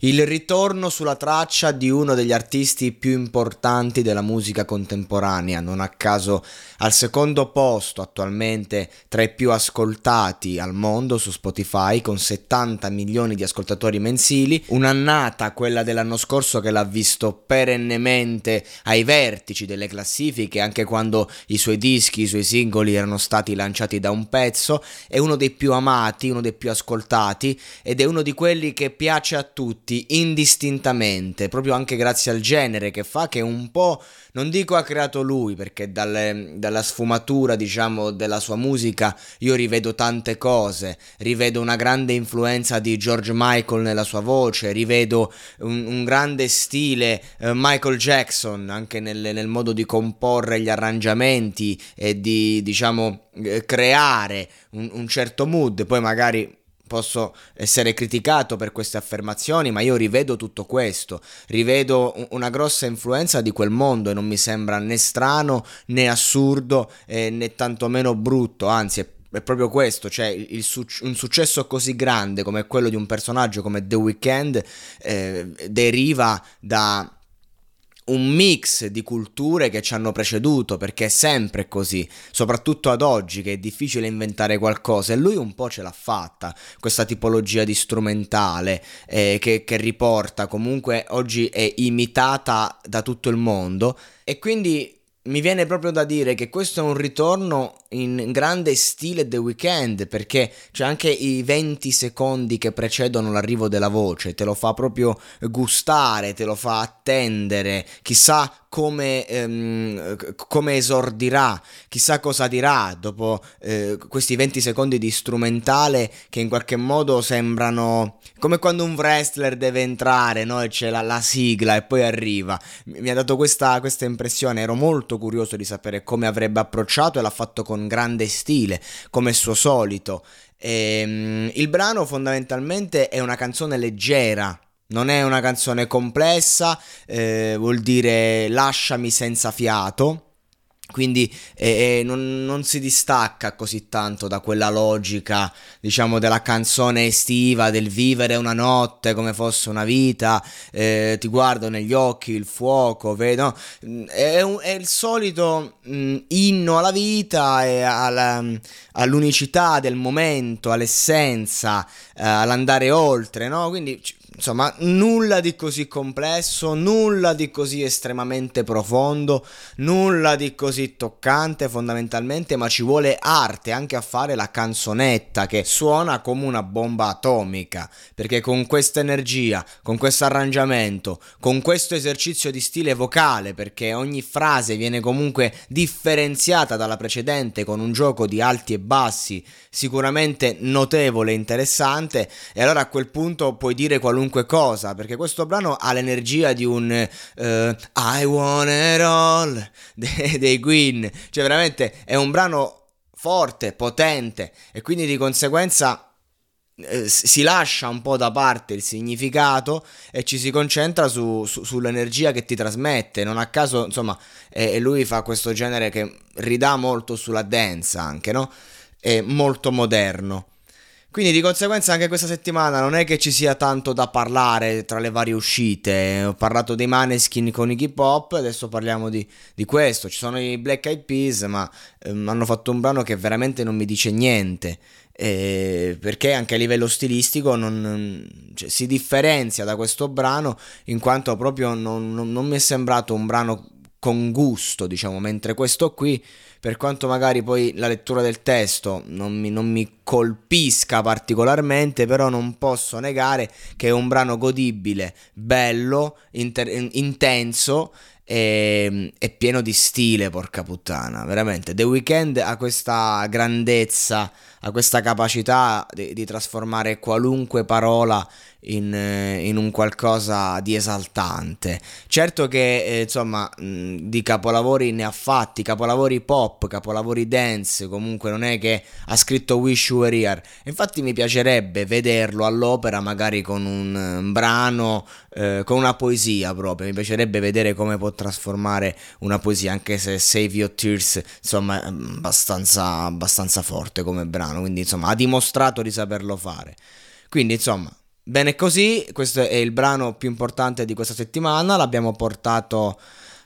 Il ritorno sulla traccia di uno degli artisti più importanti della musica contemporanea, non a caso al secondo posto attualmente tra i più ascoltati al mondo su Spotify con 70 milioni di ascoltatori mensili, un'annata quella dell'anno scorso che l'ha visto perennemente ai vertici delle classifiche anche quando i suoi dischi, i suoi singoli erano stati lanciati da un pezzo, è uno dei più amati, uno dei più ascoltati ed è uno di quelli che piace a tutti indistintamente, proprio anche grazie al genere che fa, che un po', non dico ha creato lui, perché dalle, dalla sfumatura, diciamo, della sua musica io rivedo tante cose, rivedo una grande influenza di George Michael nella sua voce, rivedo un, un grande stile eh, Michael Jackson anche nel, nel, modo di comporre gli arrangiamenti e di, diciamo, eh, creare un, un certo mood, poi magari Posso essere criticato per queste affermazioni, ma io rivedo tutto questo, rivedo una grossa influenza di quel mondo e non mi sembra né strano né assurdo eh, né tantomeno brutto, anzi è è proprio questo, cioè il, un successo così grande come quello di un personaggio come The Weeknd eh, deriva da un mix di culture che ci hanno preceduto, perché è sempre così, soprattutto ad oggi che è difficile inventare qualcosa e lui un po' ce l'ha fatta, questa tipologia di strumentale eh, che, che riporta comunque oggi è imitata da tutto il mondo e quindi mi viene proprio da dire che questo è un ritorno in grande stile The Weeknd perché c'è anche i 20 secondi che precedono l'arrivo della voce, te lo fa proprio gustare, te lo fa attendere, chissà come, ehm, come esordirà, chissà cosa dirà dopo eh, questi 20 secondi di strumentale che in qualche modo sembrano come quando un wrestler deve entrare no? e c'è la, la, sigla e poi arriva. Mi ha dato questa, questa impressione, ero molto curioso di sapere come avrebbe approcciato e l'ha fatto con grande stile, come suo solito. E, um, il brano fondamentalmente è una canzone leggera, non è una canzone complessa, eh, vuol dire lasciami senza fiato. Quindi eh, non, non, si distacca così tanto da quella logica, diciamo, della canzone estiva, del vivere una notte come fosse una vita, eh, ti guardo negli occhi, il fuoco, vedo. È, un, è il solito mh, inno alla vita e alla, all'unicità del momento, all'essenza, eh, all'andare oltre, no? Quindi Insomma, nulla di così complesso, nulla di così estremamente profondo, nulla di così toccante fondamentalmente, ma ci vuole arte anche a fare la canzonetta che suona come una bomba atomica, perché con questa energia, con questo arrangiamento, con questo esercizio di stile vocale, perché ogni frase viene comunque differenziata dalla precedente con un gioco di alti e bassi sicuramente notevole e interessante, e allora a quel punto puoi dire qualunque qualunque cosa, perché questo brano ha l'energia di un uh, I want it all dei, Queen, cioè veramente è un brano forte, potente e quindi di conseguenza eh, si lascia un po' da parte il significato e ci si concentra su, su, sull'energia che ti trasmette. Non a caso, insomma, e lui fa questo genere che ridà molto sulla dance anche, no? È molto moderno. Quindi di conseguenza anche questa settimana non è che ci sia tanto da parlare tra le varie uscite. Ho parlato dei Maneskin con Iggy Pop, adesso parliamo di, di questo. Ci sono i Black Eyed Peas, ma ehm, hanno fatto un brano che veramente non mi dice niente. Eh, perché anche a livello stilistico non, cioè, si differenzia da questo brano in quanto proprio non, non, non mi è sembrato un brano con gusto, diciamo, mentre questo qui, per quanto magari poi la lettura del testo non mi, non mi colpisca particolarmente, però non posso negare che è un brano godibile, bello, inter- intenso e, e, pieno di stile, porca puttana, veramente. The Weeknd ha questa grandezza, ha questa capacità di, di trasformare qualunque parola in, eh, in, un qualcosa di esaltante. Certo che eh, insomma di capolavori ne ha fatti, capolavori pop, capolavori dance, comunque non è che ha scritto Wish You Were Here. Infatti mi piacerebbe vederlo all'opera magari con un, un brano, eh, con una poesia proprio, mi piacerebbe vedere come può trasformare una poesia, anche se Save Your Tears insomma è abbastanza, abbastanza forte come brano, quindi insomma ha dimostrato di saperlo fare. Quindi insomma Bene così, questo è il brano più importante di questa settimana, l'abbiamo portato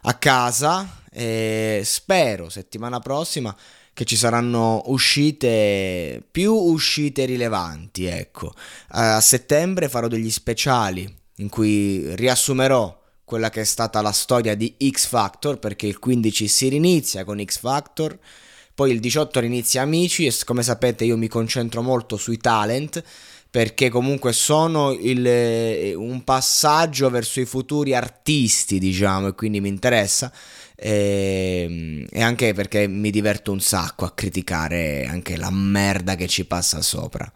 a casa e spero settimana prossima che ci saranno uscite più uscite rilevanti, ecco. A settembre farò degli speciali in cui riassumerò quella che è stata la storia di X Factor perché il 15 si rinizia con X Factor poi il 18 inizia Amici e come sapete io mi concentro molto sui talent perché comunque sono il, eh, un passaggio verso i futuri artisti, diciamo, e quindi mi interessa. E, ehm, e, anche perché mi diverto un sacco a criticare anche la merda che ci passa sopra.